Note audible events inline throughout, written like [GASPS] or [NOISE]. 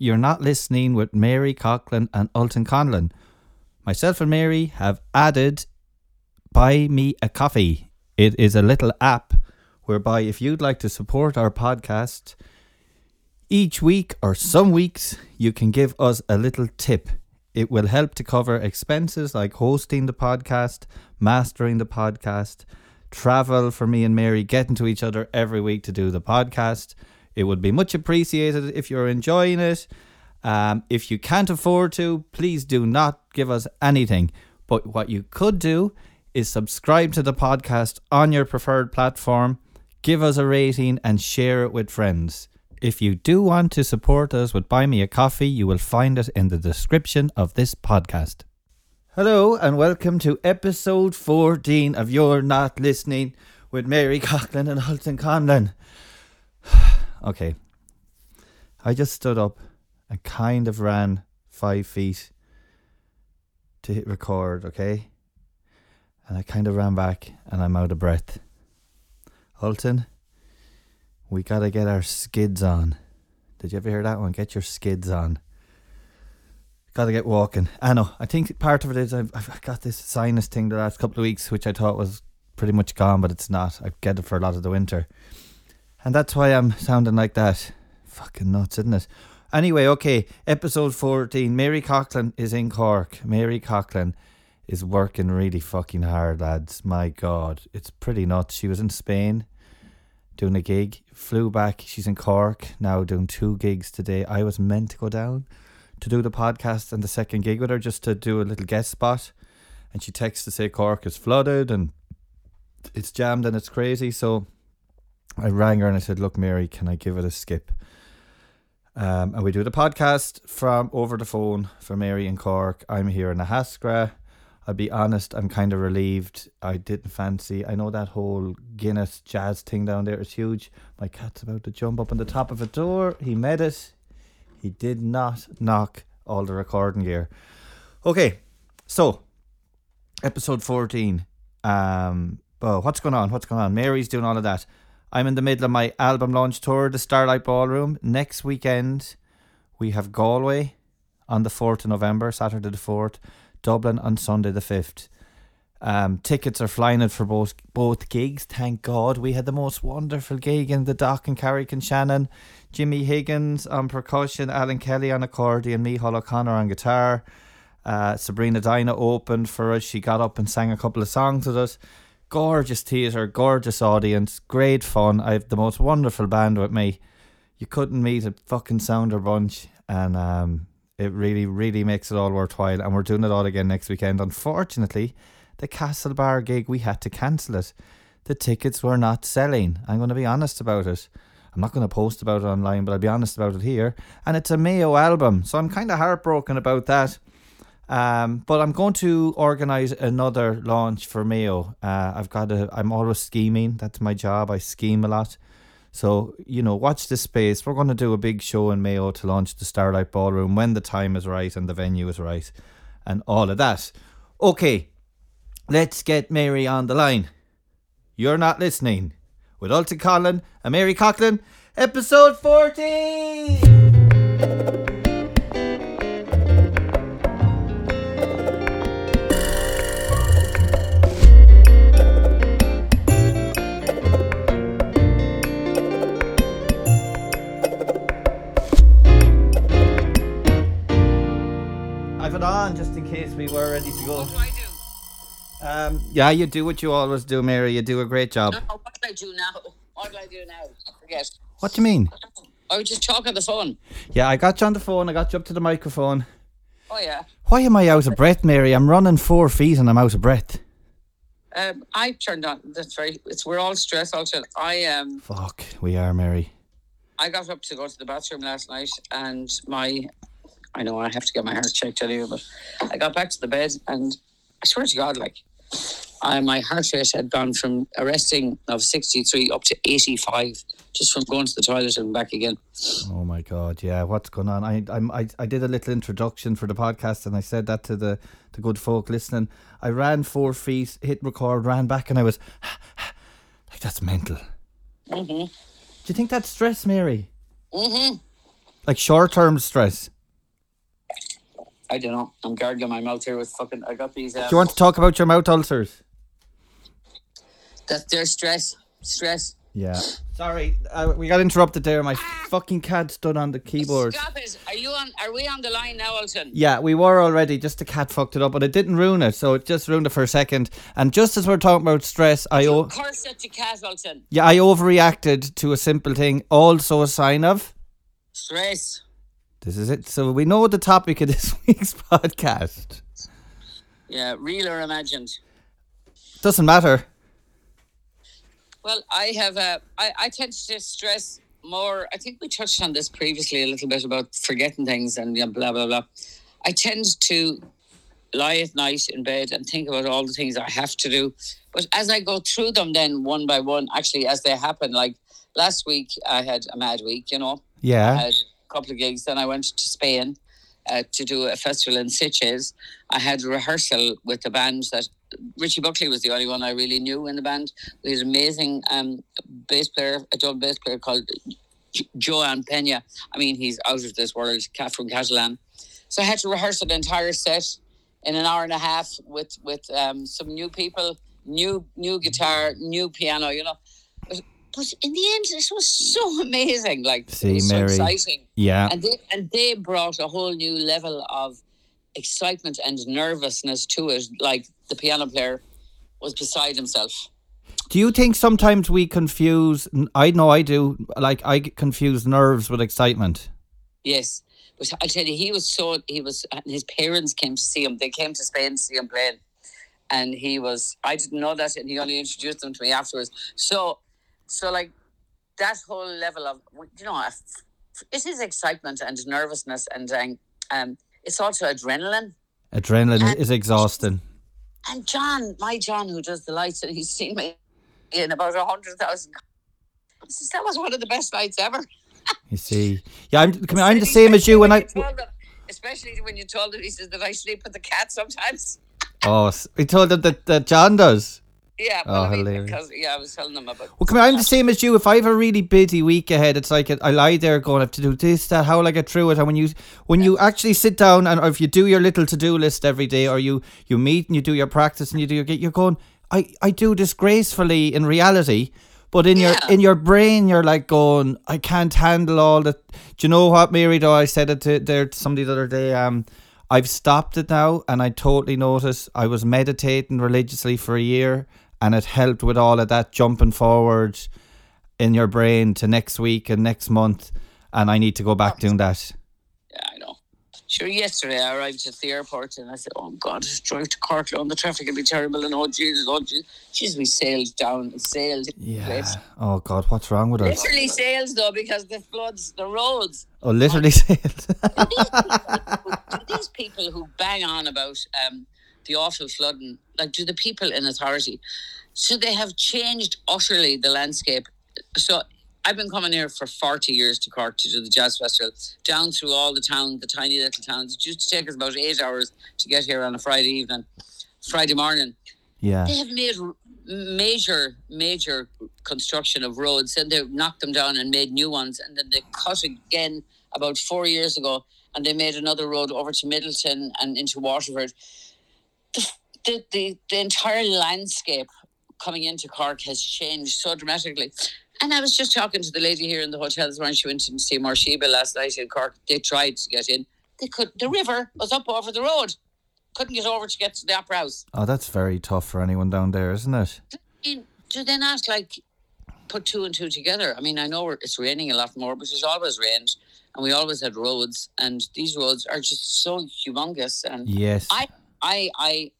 You're Not Listening with Mary Coughlan and Ultan Conlon. Myself and Mary have added Buy Me a Coffee. It is a little app whereby if you'd like to support our podcast each week or some weeks, you can give us a little tip. It will help to cover expenses like hosting the podcast, mastering the podcast, travel for me and Mary, getting to each other every week to do the podcast. It would be much appreciated if you're enjoying it. Um, if you can't afford to, please do not give us anything. But what you could do is subscribe to the podcast on your preferred platform, give us a rating, and share it with friends. If you do want to support us with Buy Me a Coffee, you will find it in the description of this podcast. Hello, and welcome to episode 14 of You're Not Listening with Mary Coughlan and Ultan Conlon. Okay. I just stood up and kind of ran five feet to hit record, okay? And I kind of ran back and I'm out of breath. Ultan, we gotta get our skids on. Did you ever hear that one? Get your skids on. Gotta get walking. Ah, I know. I think part of it is I've, I've got this sinus thing the last couple of weeks, which I thought was pretty much gone, but it's not. I get it for a lot of the winter. And that's why I'm sounding like that. Fucking nuts, isn't it? Anyway, okay, episode 14. Mary Coughlan is in Cork. Mary Coughlan is working really fucking hard, lads. My God, it's pretty nuts. She was in Spain doing a gig, flew back. She's in Cork now doing two gigs today. I was meant to go down to do the podcast and the second gig with her just to do a little guest spot. And she texts to say Cork is flooded and it's jammed and it's crazy. So I rang her and I said, Look, Mary, can I give it a skip? Um, and we do the podcast from over the phone for Mary in Cork. I'm here in Ahascragh. I'll be honest, I'm kind of relieved. I didn't fancy. I know that whole Guinness jazz thing down there is huge. My cat's about to jump up on the top of a door. He made it. He did not knock all the recording gear. Okay, so episode 14. Um, oh, what's going on? What's going on? Mary's doing all of that. I'm in the middle of my album launch tour, the Starlight Ballroom. Next weekend, we have Galway on the 4th of November, Saturday the 4th, Dublin on Sunday the 5th. Um, tickets are flying in for both both gigs. Thank God we had the most wonderful gig in the dock in Carrick-on-Shannon. Jimmy Higgins on percussion, Alan Kelly on accordion, Micheál O'Connor on guitar. Uh, Sabrina Dinah opened for us. She got up and sang a couple of songs with us gorgeous theatre, gorgeous audience, great fun. I have the most wonderful band with me. You couldn't meet a fucking sounder bunch, and um, it really, really makes it all worthwhile. And we're doing it all again next weekend. Unfortunately, the Castlebar gig we had to cancel it. The tickets were not selling. I'm going to be honest about it. I'm not going to post about it online, but I'll be honest about it here. And it's a Mayo album, so I'm kind of heartbroken about that. Um, but I'm going to organise another launch for Mayo. Uh, I've got a. I'm always scheming. That's my job. I scheme a lot. So you know, watch this space. We're going to do a big show in Mayo to launch the Starlight Ballroom when the time is right and the venue is right, and all of that. Okay, let's get Mary on the line. You're not listening with Ultan Conlon and Mary Coughlan, episode fourteen. We were ready to go. What do I do? Um, yeah, you do what you always do, Mary. You do a great job. No, what do I do now? What do I do now? I forget. What do you mean? I was just talking on the phone. Yeah, I got you on the phone. I got you up to the microphone. Oh yeah. Why am I out of breath, Mary? I'm running four feet and I'm out of breath. Um, I turned on. That's right. It's we're all stressed out. I um Fuck, we are, Mary. I got up to go to the bathroom last night, and my I know I have to get my heart checked anyway, but I got back to the bed, and I swear to God, like I, my heart rate had gone from a resting of sixty three up to eighty five just from going to the toilet and back again. Oh my god, yeah. What's going on? I I'm, I I did a little introduction for the podcast and I said that to the the good folk listening. I ran four feet, hit record, ran back, and I was [SIGHS] like, that's mental. Mhm. Do you think that's stress, Mary? Mhm. Like short term stress. I don't know. I'm gargling my mouth here with fucking. I got these. Uh, Do you want to talk about your mouth ulcers? That's their stress. Stress. Yeah. Sorry, uh, we got interrupted there. My fucking cat stood on the keyboard. Stop it. Are you on? Are we on the line now, Ultan? Yeah, we were already. Just the cat fucked it up, but it didn't ruin it. So it just ruined it for a second. And just as we're talking about stress, I o- Curse at your cat, Ultan. yeah I overreacted to a simple thing. Also a sign of Stress. This is it. So we know the topic of [LAUGHS] this week's podcast. Yeah, real or imagined. Doesn't matter. Well, I have. Uh, I I tend to stress more. I think we touched on this previously a little bit about forgetting things and blah blah blah. I tend to lie at night in bed and think about all the things I have to do. But as I go through them, then one by one, actually, as they happen, like last week, I had a mad week. You know, I Yeah. had a couple of gigs. Then I went to Spain uh, to do a festival in Sitges. I had a rehearsal with the band that Richie Buckley was the only one I really knew in the band. We had an amazing um, bass player, a double bass player called Joan Pena. I mean, he's out of this world, cat from Catalan. So I had to rehearse an entire set in an hour and a half with with um, some new people, new new guitar, new piano. You know, but, in the end, this was so [LAUGHS] amazing. Like, See, it was Mary. so exciting Yeah. and they and they brought a whole new level of excitement and nervousness to it. Like the piano player was beside himself. Do you think sometimes we confuse? I know I do. Like I confuse nerves with excitement. Yes, but I tell you, he was so he was. and His parents came to see him. They came to Spain to see him play, and he was. I didn't know that, and he only introduced them to me afterwards. So, so like that whole level of you know, it is excitement and nervousness, and um, um it's also adrenaline. Adrenaline And- is exhausting. And John, my John, who does the lights, and he's seen me in about a hundred thousand. He says, That was one of the best nights ever. You see, yeah, I'm. Come I'm the same as you when I. told him- especially when you told him, he says that I sleep with the cat sometimes. Oh, we told him that, that John does. Yeah, Oh, I mean, hilarious. because yeah, I was telling them about. Well, come on, I'm the same as you. If I have a really busy week ahead, it's like I lie there going, I have to do this, that. How will I get through it? And when you when you actually sit down and or if you do your little to do list every day, or you you meet and you do your practice and you do your you're going, I I do this gracefully in reality. But in your in your brain, you're like going, I can't handle all the. Do you know what, Mary? Though I said it to there to somebody the other day. Um, I've stopped it now, and I totally noticed. I was meditating religiously for a year, and it helped with all of that jumping forward in your brain to next week and next month. And I need to go back doing that. Yeah, I know. Sure, yesterday I arrived at the airport and I said, "Oh God, drive to Cork on the traffic will be terrible." And oh Jesus, oh Jesus, we sailed down, sailed. Yeah. Place. Oh God, what's wrong with us? Literally sails though because the floods, the roads. Oh, literally [LAUGHS] sailed. do these people who bang on about um, the awful flooding, like, do the people in authority, So they have changed utterly the landscape? So I've been coming here for 40 years to Cork to do the Jazz Festival, down through all the towns, the tiny little towns. It used to take us about eight hours to get here on a Friday evening, Friday morning. yeah. They have made major, major construction of roads and they knocked them down and made new ones. And then they cut again about four years ago and they made another road over to Midleton and into Waterford. The, the, the, entire landscape coming into Cork has changed so dramatically. And I was just talking to the lady here in the hotel this morning. She went to see Marshiba last night in Cork. They tried to get in. They could. The river was up over the road. Couldn't get over to get to the opera house. Oh, that's very tough for anyone down there, isn't it? mean, do they not like put two and two together? I mean, I know it's raining a lot more, but it's always rained, and we always had roads, and these roads are just so humongous. And Yes. I, I, I,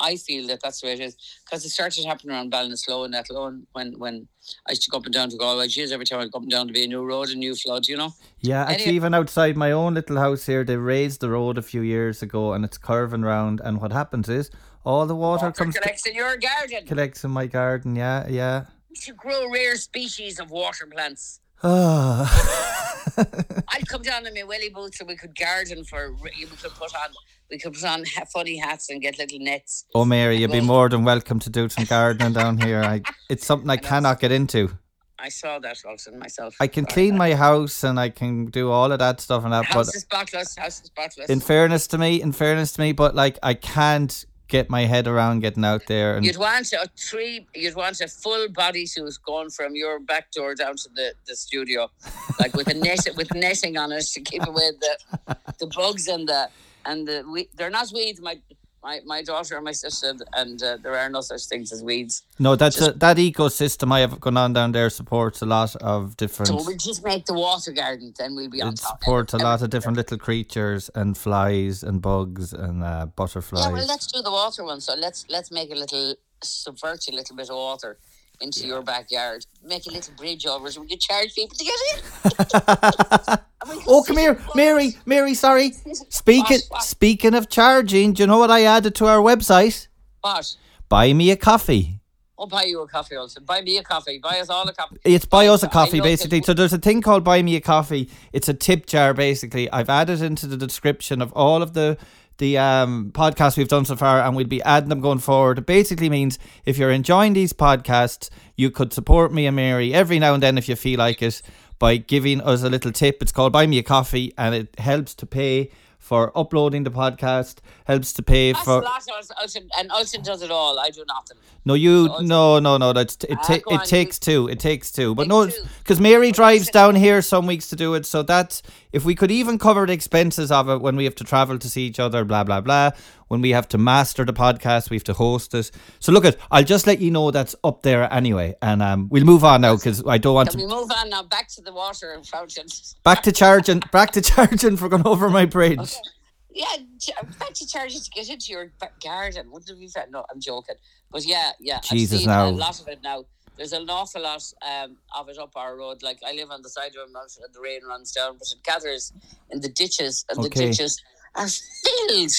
I feel that that's the way it is because it started happening around Ballinasloe and Athlone when when I used to go up and down to Galway. Geez, every time I'd go up and down to be a new road, a new flood, you know. Yeah, actually, Anyway- even outside my own little house here, they raised the road a few years ago, and it's curving round. And what happens is all the water Water comes to, collects in your garden. collects in my garden. Yeah, yeah. You should grow rare species of water plants. Ah, [LAUGHS] I'd come down in my welly boots and we could garden for. We could put on. We could put on funny hats and get little nets. oh, Mary, you'd be more than welcome to do some gardening down [LAUGHS] here. I, it's something I cannot get into. I saw that also myself. I can clean my house and I can do all of that stuff and that. House But is spotless. House is spotless. in fairness to me, in fairness to me, but like I can't get my head around getting out there and You'd want a three. You'd want a full bodysuit going from your back door down to the, the studio, like with a net [LAUGHS] with netting on it to keep away the the bugs and the and the we, they're not weeds. My my my daughter and my sister and uh, there are no such things as weeds. no, that's a, that ecosystem I have gone on down there supports a lot of different. So we'll just make the water garden, then we'll be on It top. supports a lot of different little creatures and flies and bugs and uh, butterflies. Yeah, well, let's do the water one. So let's let's make a little subvert a little bit of water into your backyard. Make a little bridge over so we can charge people to get in. [LAUGHS] [LAUGHS] And we can Oh, come here, Mary. Mary, sorry. Speaking What, what? speaking of charging, do you know what I added to our website? What? Buy me a coffee. I'll buy you a coffee, Ultan. Buy me a coffee. Buy us all a coffee. It's buy us a coffee basically. So there's a thing called buy me a coffee. It's a tip jar basically. I've added into the description of all of the the um, podcasts we've done so far, and we'll be adding them going forward. It basically means if you're enjoying these podcasts, you could support me and Mary every now and then if you feel like it by giving us a little tip. It's called buy me a coffee, and it helps to pay for uploading the podcast. Helps to pay That's for a lot. And Ultan does it all. I do nothing. no, you So- no no no. That's it. Ah, Ta- on, it you- takes two. It takes two. But no, because Mary drives down here some weeks to do it. So that's if we could even cover the expenses of it when we have to travel to see each other. Blah blah blah. When we have to master the podcast, we have to host it. So look at. I'll just let you know that's up there anyway, and um, we'll move on now because I don't want Can to. we move on now back to the water fountain? Back to charging. back to charging for going over my bridge. Yeah, ch- back to charges to get into your garden. What did we find? No, I'm joking. But yeah, yeah. Jesus, I've seen now. a lot of it now. There's an awful lot um, of it up our road. Like I live on the side of a mountain and the rain runs down, but it gathers in the ditches, and the ditches are filled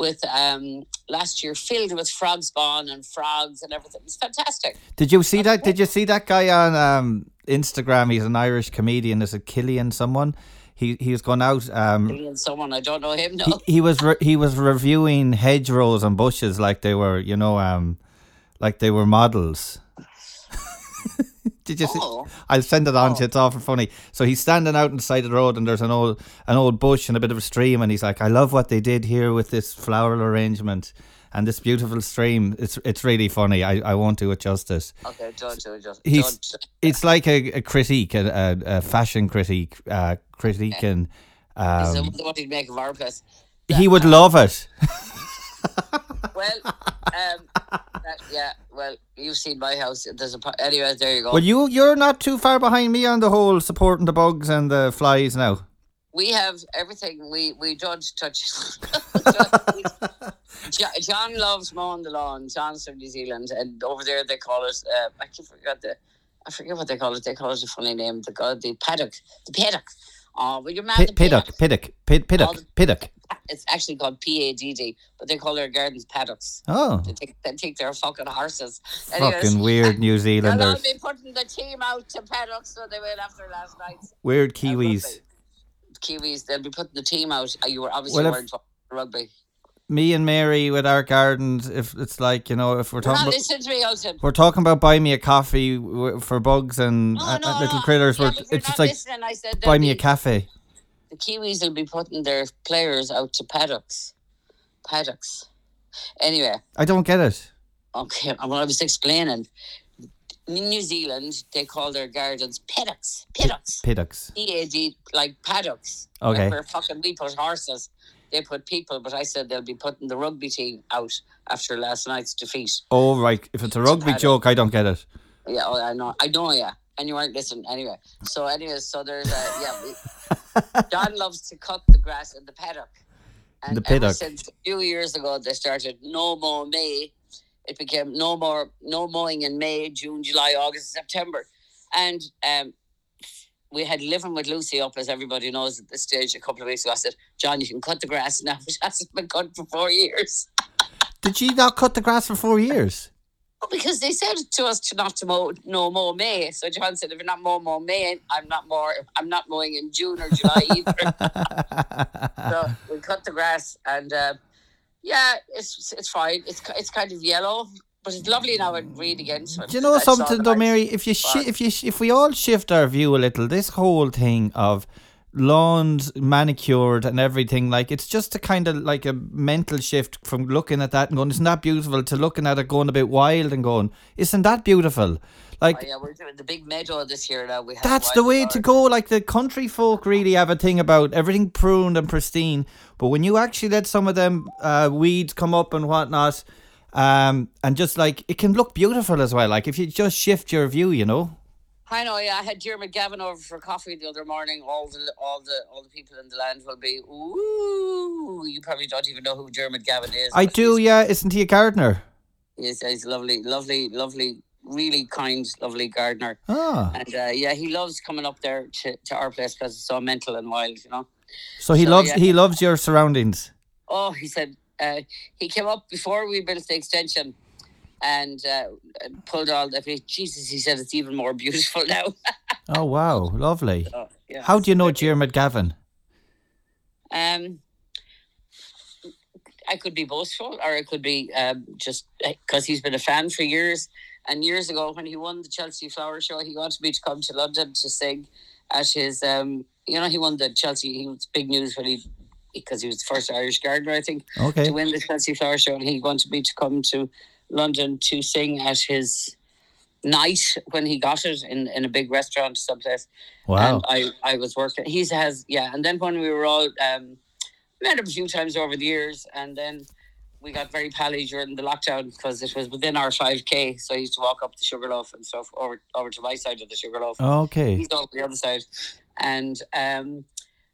with um last year filled with frog spawn and frogs and everything. It's fantastic. Did you see that? Did you see that guy on um, Instagram? He's an Irish comedian. Is it Killian? Someone. He he was going out. Um, someone I don't know him. No, he, he was re- he was reviewing hedgerows and bushes like they were you know um like they were models. [LAUGHS] Did you see? Oh. I'll send it on to Oh. you. It's awful funny. So he's standing out on the side of the road, and there's an old an old bush and a bit of a stream, and he's like, "I love what they did here with this floral arrangement and this beautiful stream. It's it's really funny. I, I won't do it justice. okay, don't do it. Just He's- don't. It's like a, a critique, a, a, a fashion critique, uh, critique, and Is um, it what he'd make of our place? he would love it. [LAUGHS] Well, um, that, yeah. Well, you've seen my house. There's a anyway. There you go. Well, you you're not too far behind me on the whole supporting the bugs and the flies now. we have everything. We we don't touch. [LAUGHS] John loves mowing the lawn. John's from New Zealand, and over there they call it. Uh, I forgot the. I forget what they call it. They call it a funny name. The god, the paddock, the paddock. Oh, but your man, P- Piddock, Piddock, Pid- Piddock, the- Piddock. It's actually called P A D D, but they call their gardens paddocks. Oh, They take, they think they're fucking horses. Anyways, fucking weird New [LAUGHS] They'll all Zealanders. be putting the team out to paddocks, so they will after last night. Weird Kiwis. Kiwis, they'll be putting the team out. Uh, You were obviously Well, if- rugby. Me and Mary with our gardens. If it's like you know, if we're talking about, listening to me, Ultan. we're talking about buy me a coffee w- for bugs and No, uh, no, little no. critters. Yeah, we're, but you're it's not just like listening. I said buy they'll me a be- cafe. The Kiwis will be putting their players out to paddocks. Paddocks. Anyway, I don't get it. okay, what I was explaining, in New Zealand, they call their gardens paddocks. Paddocks. Paddocks. P A D like paddocks. Okay. Like where fucking we put horses, they put people. But I said they'll be putting the rugby team out after last night's defeat. Oh right, if it's a rugby joke, I don't get it. Yeah, oh, I know, I know, yeah. And you weren't listening anyway. So, anyway, so there's uh, yeah. John [LAUGHS] loves to cut the grass in the paddock. And The paddock. since a few years ago, they started no more May. It became no more no mowing in May, June, July, August, September, and um, we had living with Lucy up, as everybody knows at this stage. A couple of weeks ago, I said, "John, you can cut the grass now." [LAUGHS] which hasn't been cut for four years. [LAUGHS] Did she not cut the grass for four years? Well, because they said to us to not to mow no more May. So John said, if you're not mowing more May, I'm not more. I'm not mowing in June or July [LAUGHS] either. so we cut the grass, and uh, yeah, it's it's fine. It's it's kind of yellow. But it's lovely now and read again. So Do you know something though. Mary? If you shi if you sh- if we all shift our view a little, this whole thing of lawns manicured and everything, like it's just a kind of like a mental shift from looking at that and going, "Isn't that beautiful?" to looking at it going a bit wild and going, "Isn't that beautiful?" Like Oh, yeah, we're doing the big meadow this year now. We have That's the way to go. Like the country folk really have a thing about everything pruned and pristine. But when you actually let some of them uh, weeds come up and whatnot, um, and just like it can look beautiful as well. Like if you just shift your view, you know. I know. Yeah, I had Diarmuid Gavin over for coffee the other morning. All the all the all the people in the land will be. Ooh, you probably don't even know who Diarmuid Gavin is. I do, yeah. Isn't he a gardener? He's, he's lovely, lovely, lovely, really kind, lovely gardener. Ah, And uh, yeah, he loves coming up there to, to our place because it's so mental and wild, you know. so he So, loves yeah. he loves your surroundings. Oh, he said uh, he came up before we built the extension and uh, pulled all the. Jesus, he said it's even more [LAUGHS] beautiful now. Oh wow, lovely. Yeah. How do you know Diarmuid Gavin? Um, I could be boastful, or it could be um, just because he's been a fan for years. And years ago, when he won the Chelsea Flower Show, he wanted me to come to London to sing at his. Um, you know, he won the Chelsea. He was big news when he because he was the first Irish gardener, I think, Okay. to win the Chelsea Flower Show, and he wanted me to come to London to sing at his night when he got it in, in a big restaurant someplace. Wow. And I, I was working. He has, yeah. And then when we were all, um, met him a few times over the years, and then we got very pally during the lockdown because it was within our 5K. So I used to walk up the Sugarloaf and stuff over, over to my side of the Sugarloaf. Okay. He's over the other side. And um,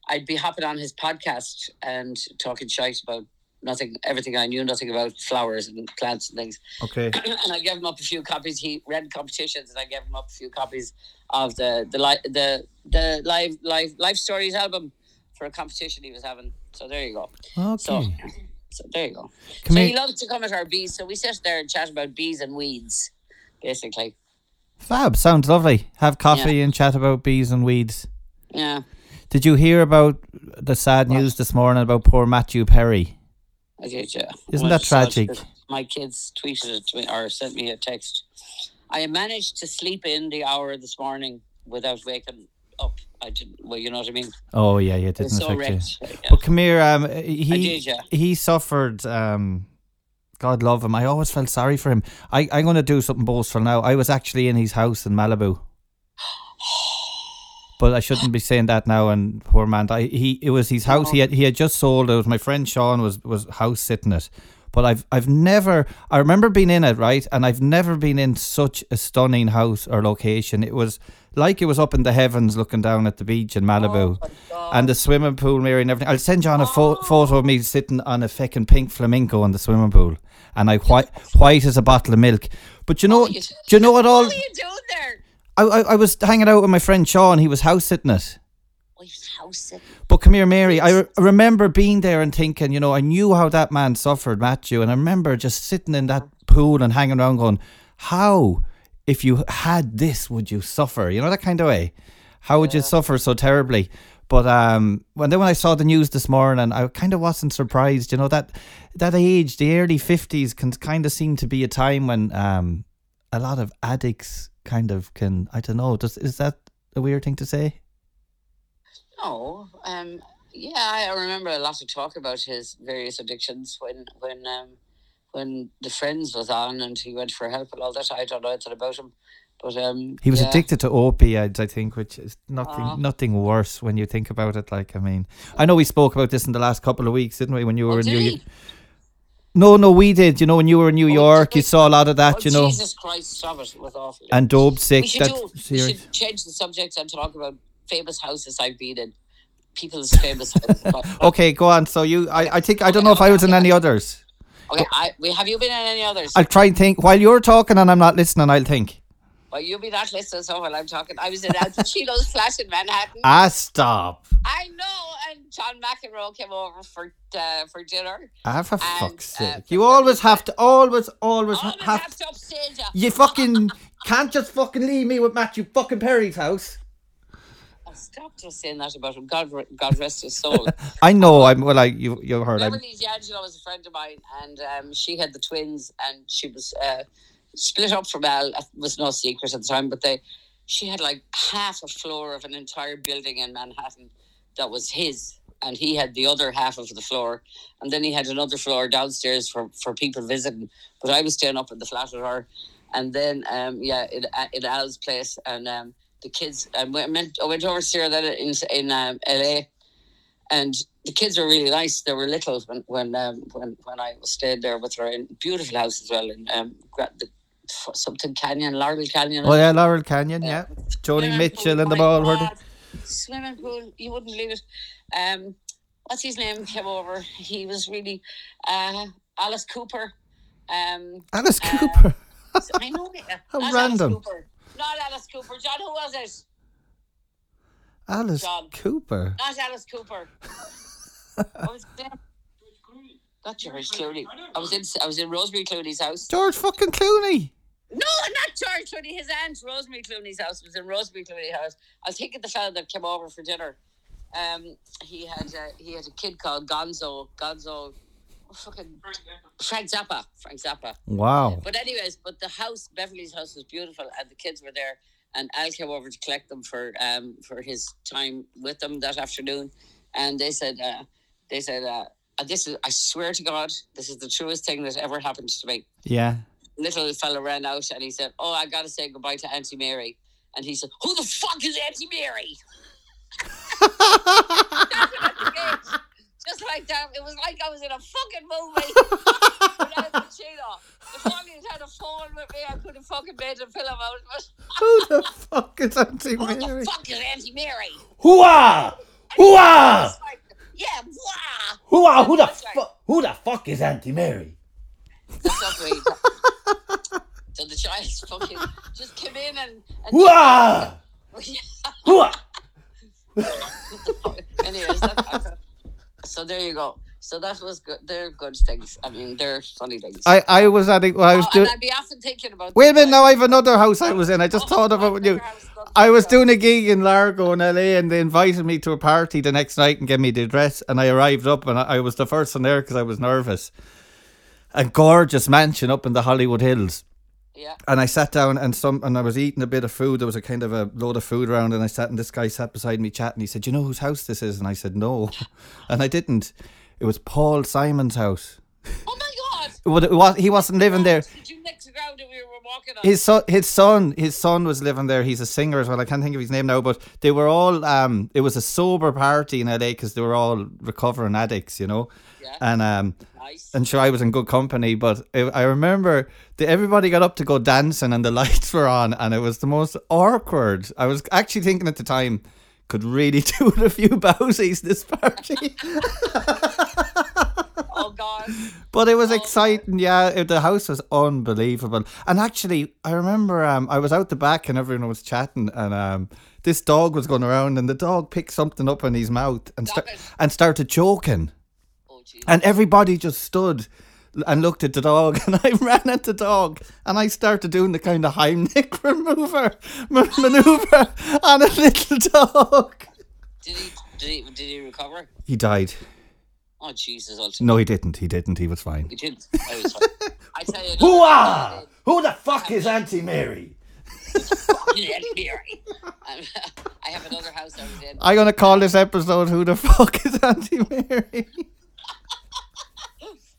I'd be hopping on his podcast and talking shite about nothing, everything I knew, nothing about flowers and plants and things Okay. [CLEARS THROAT] and I gave him up a few copies. He ran competitions, and I gave him up a few copies of the the li- the the live live life stories album for a competition he was having. So there you go. So, Okay. [CLEARS THROAT] so there you go. Come so here- he loves to come at our bees. So we sit there and chat about bees and weeds, basically. Fab. Sounds lovely. Have coffee and chat about bees and weeds. Yeah, Did you hear about the sad news this morning about poor Matthew Perry? I did. Yeah. Isn't that tragic? My kids tweeted it to me or sent me a text. I managed to sleep in the hour this morning without waking up. I didn't. Well, you know what I mean. Oh yeah, yeah, it didn't so affect you. Yeah. But come here, um, he did, yeah. he suffered. Um, God love him. I always felt sorry for him. I I'm going to do something boastful now. I was actually in his house in Malibu. [GASPS] [SIGHS] [SIGHS] [SIGHS] But I shouldn't be saying that now. And poor man, I, he it was his house. He had he had just sold. It was my friend Sean was was house sitting it. But I've I've never. I remember being in it right, and I've never been in such a stunning house or location. It was like it was up in the heavens, looking down at the beach in Malibu, Oh and the swimming pool mirror and everything. I'll send you on a pho- oh. photo of me sitting on a fucking pink flamingo in the swimming pool, and I white white as a bottle of milk. But you know, you- do you know what all? What are you doing there? I, I I was hanging out with my friend Sean. He was house sitting it. Oh, house sitting. But come here, Mary. I re- remember being there and thinking, you know, I knew how that man suffered, Matthew, and I remember just sitting in that pool and hanging around, going, "How, if you had this, would you suffer?" You know that kind of way. How would you suffer so terribly? But um, when then when I saw the news this morning, I kind of wasn't surprised. You know that that age, the early fifties, can kind of seem to be a time when um, a lot of addicts kind of can. I don't know. Does is that a weird thing to say? No, um, yeah, I remember a lot of talk about his various addictions when when um, when the Friends was on and he went for help and all that. I don't know anything about him, but um, He was yeah. addicted to opioids, I think, which is nothing Ah. nothing worse when you think about it. Like, I mean, I know we spoke about this in the last couple of weeks, didn't we? When you were Oh, in New? York. No, no, we did. You know, when you were in New Oh, York, you saw a lot of that. Oh, you know, Jesus Christ, stop it! It was awful. and Dobe we sick. should That do. We should change the subject and talk about famous houses I've been in. People's famous houses. [LAUGHS] Okay, go on. So you, I, I think I don't know if I was in any others. Okay, I, we, have you been in any others? I'll try and think while you're talking and I'm not listening. I'll think. Well, you'll be not listening, so while I'm talking, I was in Al Pacino's [LAUGHS] flat in Manhattan. Ah, stop. I know, and John McEnroe came over for uh, for dinner. Ah, for And, fuck's uh, sake! You always have to, always, always Always have. have to upstage you. You fucking can't just fucking leave me with Matthew fucking Perry's house. Oh, stop just saying that about him. God, God rest his soul. [LAUGHS] I know. I'm well. I you you heard. I'm, Beverly D'Angelo was a friend of mine, and um, she had the twins, and she was uh, split up from Al. It was no secret at the time, but they, she had like half a floor of an entire building in Manhattan that was his, and he had the other half of the floor, and then he had another floor downstairs for for people visiting. But I was staying up in the flat with her, and then um, yeah, in, in Al's place, and um, the kids. I went, I went over to her then in in um, LA and the kids were really nice. They were little when when um, when when I was staying there with her in beautiful house as well in um the, something Canyon, Laurel Canyon. oh yeah, Laurel Canyon. Yeah, Joni Mitchell and the ball. God. Swimming pool, you wouldn't believe it. Um, what's his name came over? He was really uh, Alice Cooper. Um, Alice Uh, Cooper. I know it. [LAUGHS] How Not random. Alice Cooper. Not Alice Cooper. John, who was it? Alice John. Cooper. Not Alice Cooper. what was his name? Not George Clooney. I was in I was in Rosemary Clooney's house. George fucking Clooney. No, not George Clooney. His aunt Rosemary Clooney's house was in Rosemary Clooney's house. I was thinking the fella that came over for dinner. Um, he had uh, he had a kid called Gonzo. Gonzo, oh, fucking Frank Zappa. Frank Zappa. Wow. But anyways, but the house, Beverly's house, was beautiful, and the kids were there. And Al came over to collect them for um for his time with them that afternoon, and they said uh, they said uh, this is I swear to God this is the truest thing that ever happened to me. Yeah. Little fella ran out and he said, "Oh, I gotta say goodbye to Auntie Mary," and he said, "Who the fuck is Auntie Mary?" Just like that, it was like I was in a fucking movie. with Al Pacino. If only he'd had a phone with me, I could have fucking made a film out of it. Who the fuck is Auntie Mary? Who the fuck is Auntie Mary? Hooah! Hooah! Like, yeah, wow. Hooah! Who the That's right. fuck? Who the fuck is Auntie Mary? Not so the child fucking just came in and. and Hooah! Hooah! [LAUGHS] Anyways, that, so there you go. So that was good. They're good things. I mean, they're funny things. I, I was at. Well, I was oh, doing. I'd be often thinking about. Wait a minute. Now I have another house I was in. I just oh, thought about you. I was doing a gig in Largo in LA, and they invited me to a party the next night and gave me the address. And I arrived up, and I, I was the first one there because I was nervous. A gorgeous mansion up in the Hollywood Hills. Yeah. And I sat down and some and I was eating a bit of food. There was a kind of a load of food around, and I sat and this guy sat beside me chatting. He said, "You know whose house this is?" And I said, "No," [LAUGHS] and I didn't. It was Paul Simon's house. Oh my God. Well, it was, he wasn't living there. Did you next ground that we were walking on? His son, his son, his son was living there. He's a singer as well. I can't think of his name now, but they were all. Um, it was a sober party in LA because they were all recovering addicts, you know. Yeah. And um, nice. and sure, I was in good company. But I I remember the, everybody got up to go dancing, and the [LAUGHS] lights were on, and it was the most awkward. I was actually thinking at the time, could really [LAUGHS] do with a few bowsies this party. [LAUGHS] God. But it was Oh, exciting, yeah. It, the house was unbelievable. And actually, I remember um, I was out the back and everyone was chatting, and um, this dog was going around, and the dog picked something up in his mouth and sta- and started choking, Oh and everybody just stood and looked at the dog, [LAUGHS] and I ran at the dog, and I started doing the kind of Heimlich [LAUGHS] maneuver, ma- maneuver [LAUGHS] on a little dog. Did he? Did he? Did he recover? He died. Oh Jesus! Ultimate. No, he didn't. He didn't. He was fine. He did. I was fine. I tell you. Hooah! Who the fuck is Auntie Mary? Yeah, Mary. I have another house I was in. I'm gonna call this episode "Who the fuck is Auntie Mary?" [LAUGHS]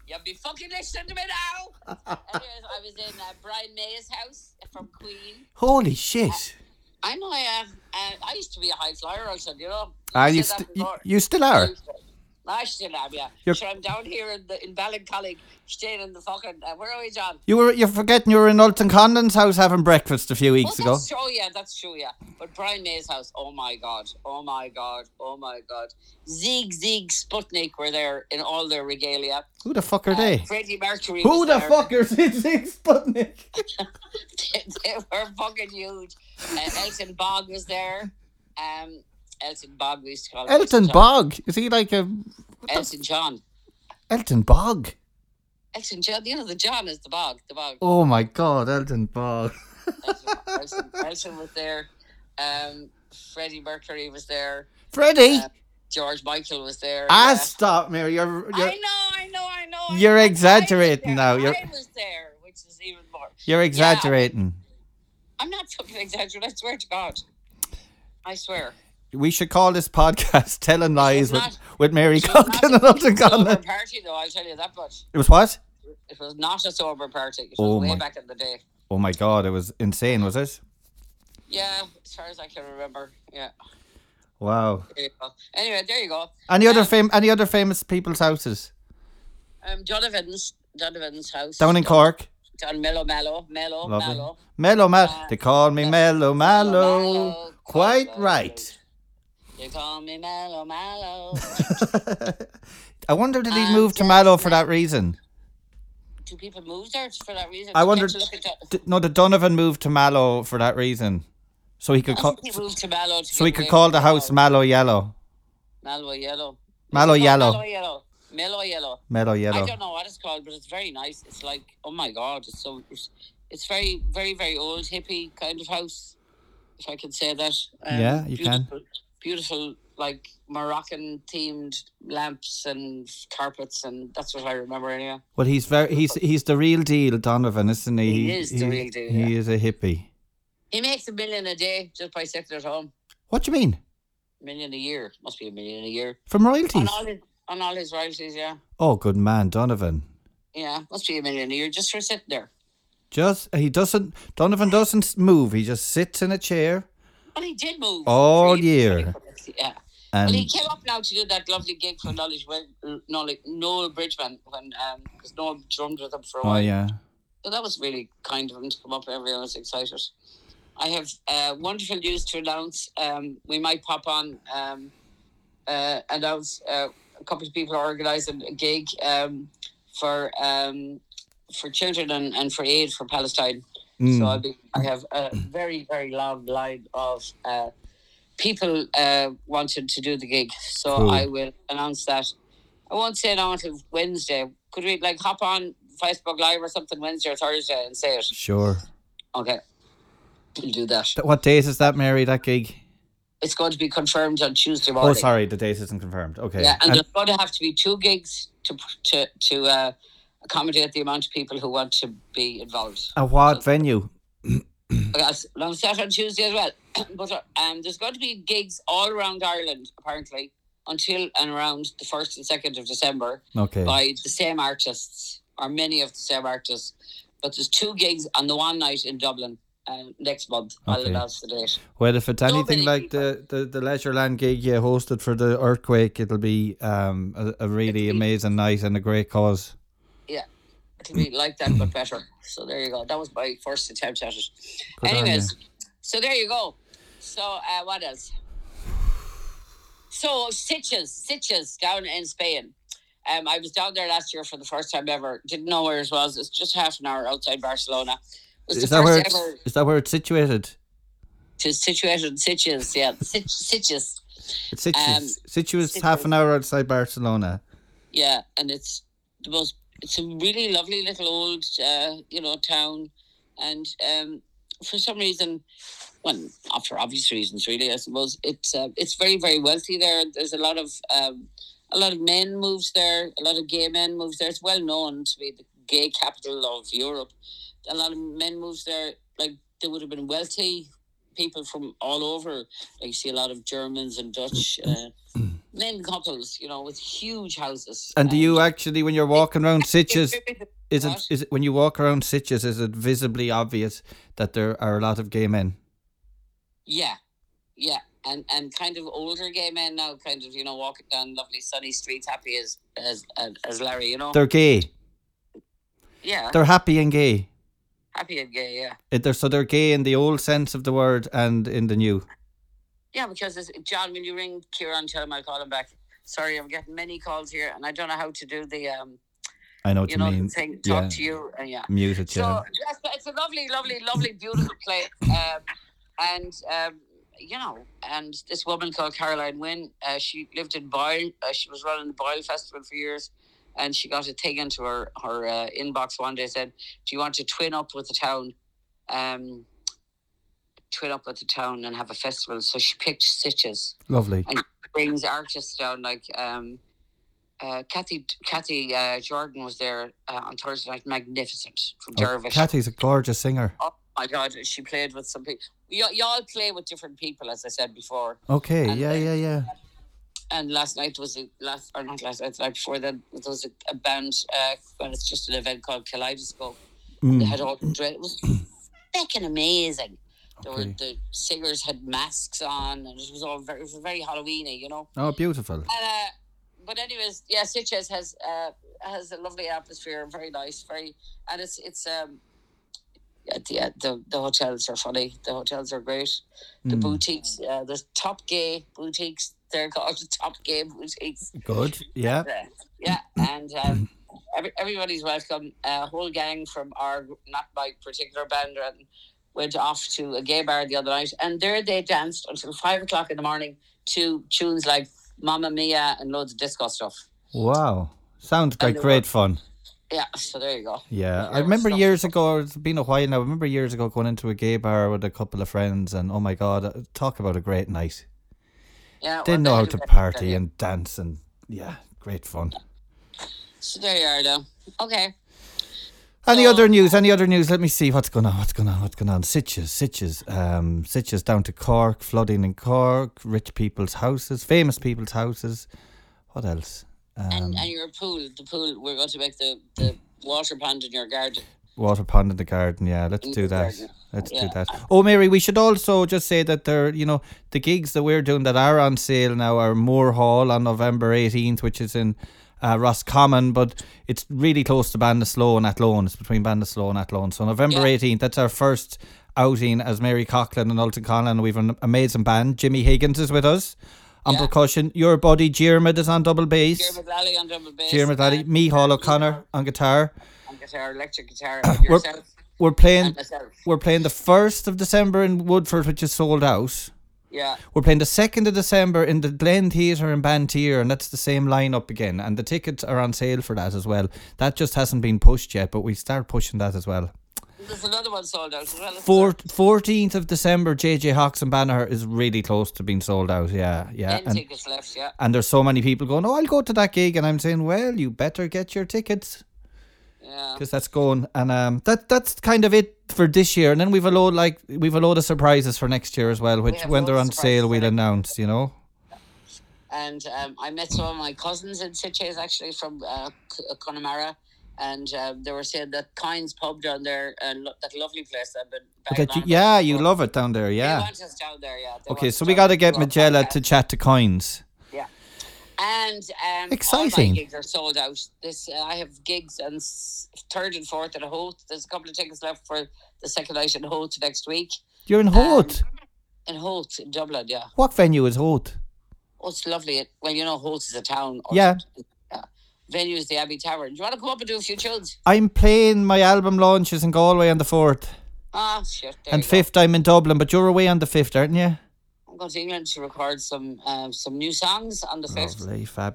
You'll be fucking listening to me now. Anyways, I was in uh, Brian May's house from Queen. Holy shit! I know I am. Uh, I used to be a high flyer, I said, you know. Ah, you, said that st- you, you still are. I still am, yeah. You're- Sure, I'm down here in the in Ballincollig, staying in the fucking. Uh, where are we, John? You were you're forgetting you were in Ultan Conlon's house having breakfast a few weeks oh, ago. that's true, yeah, that's true, yeah. But Brian May's house, oh my god, oh my god, oh my god. Sigue Sigue Sputnik were there in all their regalia. Who the fuck are Uh, they? Freddie Mercury. Who the there. fuck is [LAUGHS] Sigue Sputnik? [LAUGHS] they were fucking huge. Uh, Elton Bog was there. Um, Elton Bog, we used to call him Elton. Bog. Is he like a Elton John. Elton Bog? Elton John. You know the John is the bog. The bog. Oh my god, Elton Bog. Elton, Elton, Elton was there. Um, Freddie Mercury was there. Freddie. Uh, George Michael was there. ah, yeah. stop, Mary. You're I you're, know, I know, I know. I You're know. I was exaggerating now, you're- I was there, which is even more. you're exaggerating. I'm not fucking [LAUGHS] exaggerating. I swear to God. I swear. We should call this podcast [LAUGHS] "Telling Lies" with, not- with Mary It was not Coughlan and Ultan Conlon. party, though. I'll tell you that much. It was what? It was not a sober party. It was Oh way my- back in the day. Oh my god, it was insane, was it? Yeah, as far as I can remember. Yeah. Wow. There. Anyway, there you go. Any other Um, fam- any other famous people's houses Um, Donovan's, Donovan's house. down in Don- Cork? Down Mellow Mallow. Mellow Lovely. Mallow. Mellow Uh, They call me Mellow Mallow. Mallow, Quite quite right. They call me Mellow Mallow. [LAUGHS] I wonder did he Um, move to yeah, Mallow for that reason? Do people move there for that reason? I To get wondered- to look at D- no, the Donovan moved to Mallow for that reason, so he could I call. think he moved to Mallow. To So he could call the house Mallow Yellow. Mallow Yellow. Mallow It's called Yellow. Mallow Yellow. Mellow Yellow. I don't know what it's called, but it's very nice. It's like, oh my god, it's so, it's, it's very, very, very old hippie kind of house, if I can say that. Um, Yeah, you can. Beautiful, like Moroccan themed lamps and carpets, and that's what I remember anyway. Well, he's very he's he's the real deal, Donovan, isn't he? He is the real deal, He yeah. is a hippie. He makes a million a day just by sitting at home. What do you mean? A million a year must be a million a year From on royalties? all his on all his royalties. Yeah, Oh, good man, Donovan. yeah, must be a million a year just for sitting there. Just he doesn't. Donovan doesn't move. He just sits in a chair Well, he did move All year. Yeah. and well, he came up now to do that lovely gig for Knowledge when Noel, Noel Bridgeman when um because Noel drummed with him for a while. oh while. yeah. So that was really kind of him to come up. Everyone was excited. I have uh, wonderful news to announce. Um, we might pop on um, uh, announce uh, a couple of people are organising a gig um, for um, for children and, and for aid for Palestine. Mm. So I have a very, very long line of uh, people uh, wanted to do the gig. So Cool. I will announce that. I won't say now until Wednesday. Could we like hop on Facebook Live or something Wednesday or Thursday and say it? Sure. Okay. We'll do that. What days is that, Mary? That gig? It's going to be confirmed on Tuesday morning. Oh, sorry, the date isn't confirmed. Okay. Yeah, and And- there's going to have to be two gigs to to to uh, accommodate the amount of people who want to be involved. a what venue? [COUGHS] Yes, set on Tuesday as well. [COUGHS] but uh, um, there's going to be gigs all around Ireland, apparently, until and around the 1st and 2nd of December Okay. by the same artists, or many of the same artists. But there's two gigs on the one night in Dublin uh, next month. I'll Okay. announce the date. Well, if it's anything like the, the, the Leisureland gig you hosted for the earthquake, it'll be um a, a really amazing night and a great cause. It'll be like that, but better. So there you go. That was my first attempt at it. Good Anyways, so there you go. So uh, what else? So stitches, stitches down in Spain. Um, I was down there last year for the first time ever. Didn't know where it was. It's just half an hour outside Barcelona. Was Is that where it's, ever is that where it's situated? to situated in Sitges. Yeah, Sit- Sitges. It's situated. Um, Sitges. half an hour outside Barcelona. Yeah, and it's the most. It's a really lovely little old, uh, you know, town, and um, for some reason, well, for obvious reasons, really, I suppose it's uh, it's very very wealthy there. There's a lot of um, a lot of men moves there. A lot of gay men moves there. It's well known to be the gay capital of Europe. A lot of men moves there. Like they would have been wealthy people from all over. Like you see a lot of Germans and Dutch. Uh, Men couples, you know, with huge houses. And do you actually, when you're walking around [LAUGHS] Sitges, is it is it when you walk around Sitges, is it visibly obvious that there are a lot of gay men? Yeah, yeah, and and kind of older gay men now, kind of you know walking down lovely sunny streets, happy as as as, as Larry, you know. They're gay. yeah, They're happy and gay. happy and gay. Yeah, It- They're so they're gay in the old sense of the word and in the new. Yeah, because John, when you ring Kieran, tell him I'll call him back. Sorry, I'm getting many calls here, and I don't know how to do the um, I know what you know, mean. thing, talk yeah. to you, and yeah. Muted, So yeah. yes, it's a lovely, lovely, lovely, beautiful place. Um, and um, you know, and this woman called Caroline Wynn, uh, she lived in Boyle. Uh, she was running the Boyle Festival for years, and she got a thing into her her uh, inbox one day. Said, "Do you want to twin up with the town?" Um, twin up with the town and have a festival. So she picked Sitges. Lovely. and brings artists down like um, uh, Cathy Cathy uh, Jordan was there uh, on Thursday night, magnificent from Oh, Dervish. Cathy's a gorgeous singer. Oh my God, she played with some people. Y- y'all play with different people, as I said before. Okay, And yeah, then- yeah, yeah. And last night was a last or not last night, the night before that there was a, a band. Uh, well, it's just an event called Kaleidoscope. They Mm, had all dread. It was [COUGHS] fucking amazing. There were the singers had masks on, and it was all very, it was very Halloweeny, you know. Oh, beautiful. And, uh, but anyways, yeah, Sitges has uh, has a lovely atmosphere, very nice, very, and it's it's um, yeah, the uh, the the hotels are funny. The hotels are great. The Mm, boutiques, uh, the top gay boutiques. They're [LAUGHS] called the top gay boutiques. Good. Yeah. Uh, [LAUGHS] yeah, and um, every, everybody's welcome. A whole gang from our not my particular band and went off to a gay bar the other night, and there they danced until five o'clock in the morning to tunes like Mamma Mia and loads of disco stuff. Wow. Sounds like they great were- fun. Yeah, so there you go. Yeah, I remember years ago. It's been a while now. I remember years ago going into a gay bar with a couple of friends, and oh my god, uh, talk about a great night. Yeah, They well, know how to party and dance, and yeah, great fun. So there you are, though. Okay. Any So- other news? Any other news? Let me see what's going on. What's going on? What's going on? Sitges, Sitges, um, Sitges down to Cork, flooding in Cork, rich people's houses, famous people's houses. What else? Um, And, and your pool, the pool, we're going to make the, the water pond in your garden. water pond in the garden. Yeah, let's In do that. garden. Let's do that. Oh, Mary, we should also just say that there, you know, the gigs that we're doing that are on sale now are Moore Hall on November 18th, which is in uh, Roscommon, but it's really close to Ballinasloe and Athlone. It's between Ballinasloe and Athlone. So November Yeah. 18th, that's our first outing as Mary Coughlan and Ultan Conlon. We've an amazing band. Jimmy Higgins is with us on Yeah. percussion. Your buddy Diarmuid is on double bass. Jeremy Lally on double bass. Diarmuid Lally. Me, Hall O'Connor on guitar. On guitar, electric guitar, [COUGHS] We're playing we're playing the first of December in Woodford, which is sold out. Yeah. We're playing the second of December in the Glen Theatre in Banteer, and that's the same lineup again. And the tickets are on sale for that as well. That just hasn't been pushed yet, but we start pushing that as well. There's another one sold out as well. Four, 14th of December, JJ Hawks and Banagher is really close to being sold out. Yeah, yeah. And, tickets left, yeah. and there's so many people going, oh, I'll go to that gig. And I'm saying, well, you better get your tickets. Yeah. because that's going and um that that's kind of it for this year and then we've a load like we've a load of surprises for next year as well which have when they're on sale we'll announce you know And um, I met some of my cousins in Sitges actually from uh, uh, Connemara. And um, they were saying that Kynes pub down there, and lo- that lovely place I've been that you, yeah you love it down there They yeah want us down there, yeah. They okay so we got to get Magella to chat to coins Yeah. And um, Exciting. All my gigs are sold out. This uh, I have gigs on s- third and fourth at Howth. There's a couple of tickets left for the second night in Howth next week. you're in Howth In Howth, in Dublin, yeah. what venue is Howth Oh, it's lovely. It, well, you know, Howth is a town. Yeah. yeah. Venue is the Abbey Tavern. Do you want to come up and do a few tunes? I'm playing my album launches in Galway on the 4th Ah, shit. And 5th I'm in Dublin but you're away on the 5th aren't you I'm going to England to record some um, some new songs on the fifth.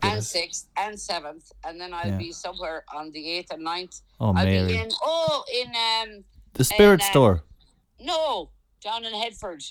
And sixth and seventh, and then I'll Yeah. be somewhere on the eighth and 9th. oh I'll be Mary in oh in um the Spirit uh, Store no down in Headford,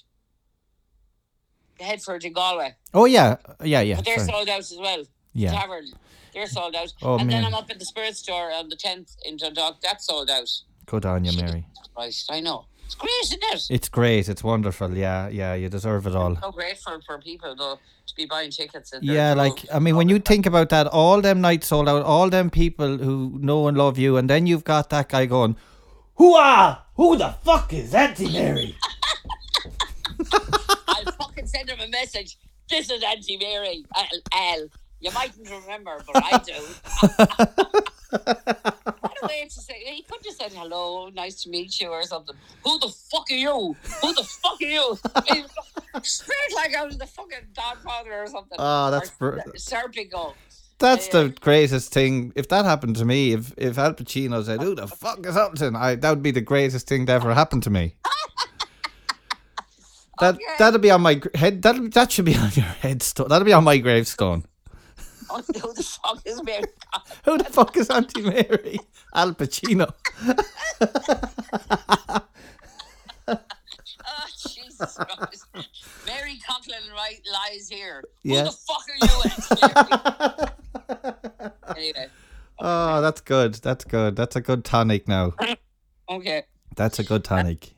Headford in Galway, oh yeah yeah yeah but they're sorry. sold out as well. yeah Tavern, they're sold out. Oh, and man. then I'm up at the Spirit Store on the tenth in Dundalk. That's sold out. good on you Mary Christ, I know. It's great, isn't it? it's great it's wonderful yeah yeah you deserve it all so grateful for, people though to be buying tickets. Yeah, like I mean, when you think about that, all them nights sold out, all them people who know and love you, and then you've got that guy going, Hooah! Who the fuck is Auntie Mary? [LAUGHS] I'll fucking send him a message. This is Auntie Mary. Al. Al. You mightn't remember, but I do. [LAUGHS] [LAUGHS] to say He could have said hello, nice to meet you, or something. Who the fuck are you? Who the fuck are you? [LAUGHS] Straight like I was the fucking godfather or something. Oh, that's br- Serpico. "That's Yeah. the greatest thing." If that happened to me, if if Al Pacino said, "Who the fuck is Ultan?" I that would be the greatest thing to ever happen to me. [LAUGHS] That Okay. that'll be on my head. That that should be on your headstone. That'll be on my gravestone. Who the fuck is Mary? [LAUGHS] Who the fuck is Auntie Mary? Al Pacino. Oh, [LAUGHS] Jesus Christ. Mary Coughlan right lies here. Yeah. Who the fuck are you? [LAUGHS] Anyway, Oh, that's good. That's good. That's a good tonic now. okay. That's a good tonic.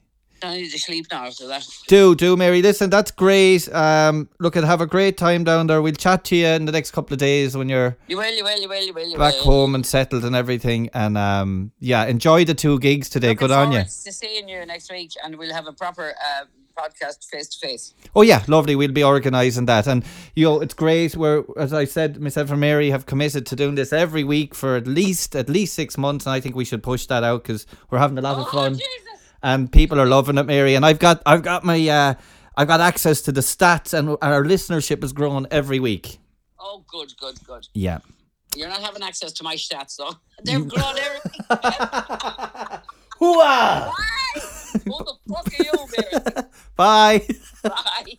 I need to sleep now after that. Do, do, Mary. Listen, that's great. Um, look, and have a great time down there. We'll chat to you in the next couple of days when you're You will, you will, you will, you will. You back will. home and settled and everything. And um, yeah, enjoy the two gigs today. Looking Good on you. To seeing you next week, and we'll have a proper uh, podcast face to face. Oh yeah, lovely. We'll be organising that, and you know it's great. We're, as I said, myself and Mary have committed to doing this every week for at least at least six months, and I think we should push that out because we're having a lot of Oh, fun, Jesus. And people are loving it, Mary. And I've got I've got my uh, I've got access to the stats, and our listenership is growing every week. Oh, good, good, good. Yeah. You're not having access to my stats, though. [LAUGHS] They're grown everything. [LAUGHS] Hooah! Why? Who the fuck are you, Mary? [LAUGHS] Bye. Bye.